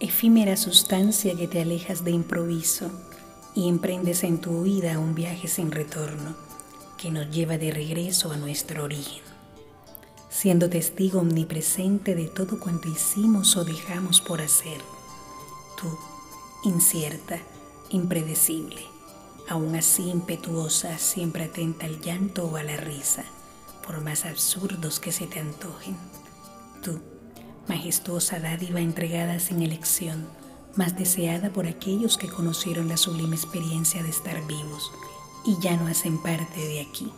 efímera sustancia que te alejas de improviso y emprendes en tu huida un viaje sin retorno que nos lleva de regreso a nuestro origen, siendo testigo omnipresente de todo cuanto hicimos o dejamos por hacer. Tú, incierta, impredecible, aún así impetuosa, siempre atenta al llanto o a la risa, por más absurdos que se te antojen. Tú, majestuosa dádiva entregada sin elección, más deseada por aquellos que conocieron la sublime experiencia de estar vivos y ya no hacen parte de aquí.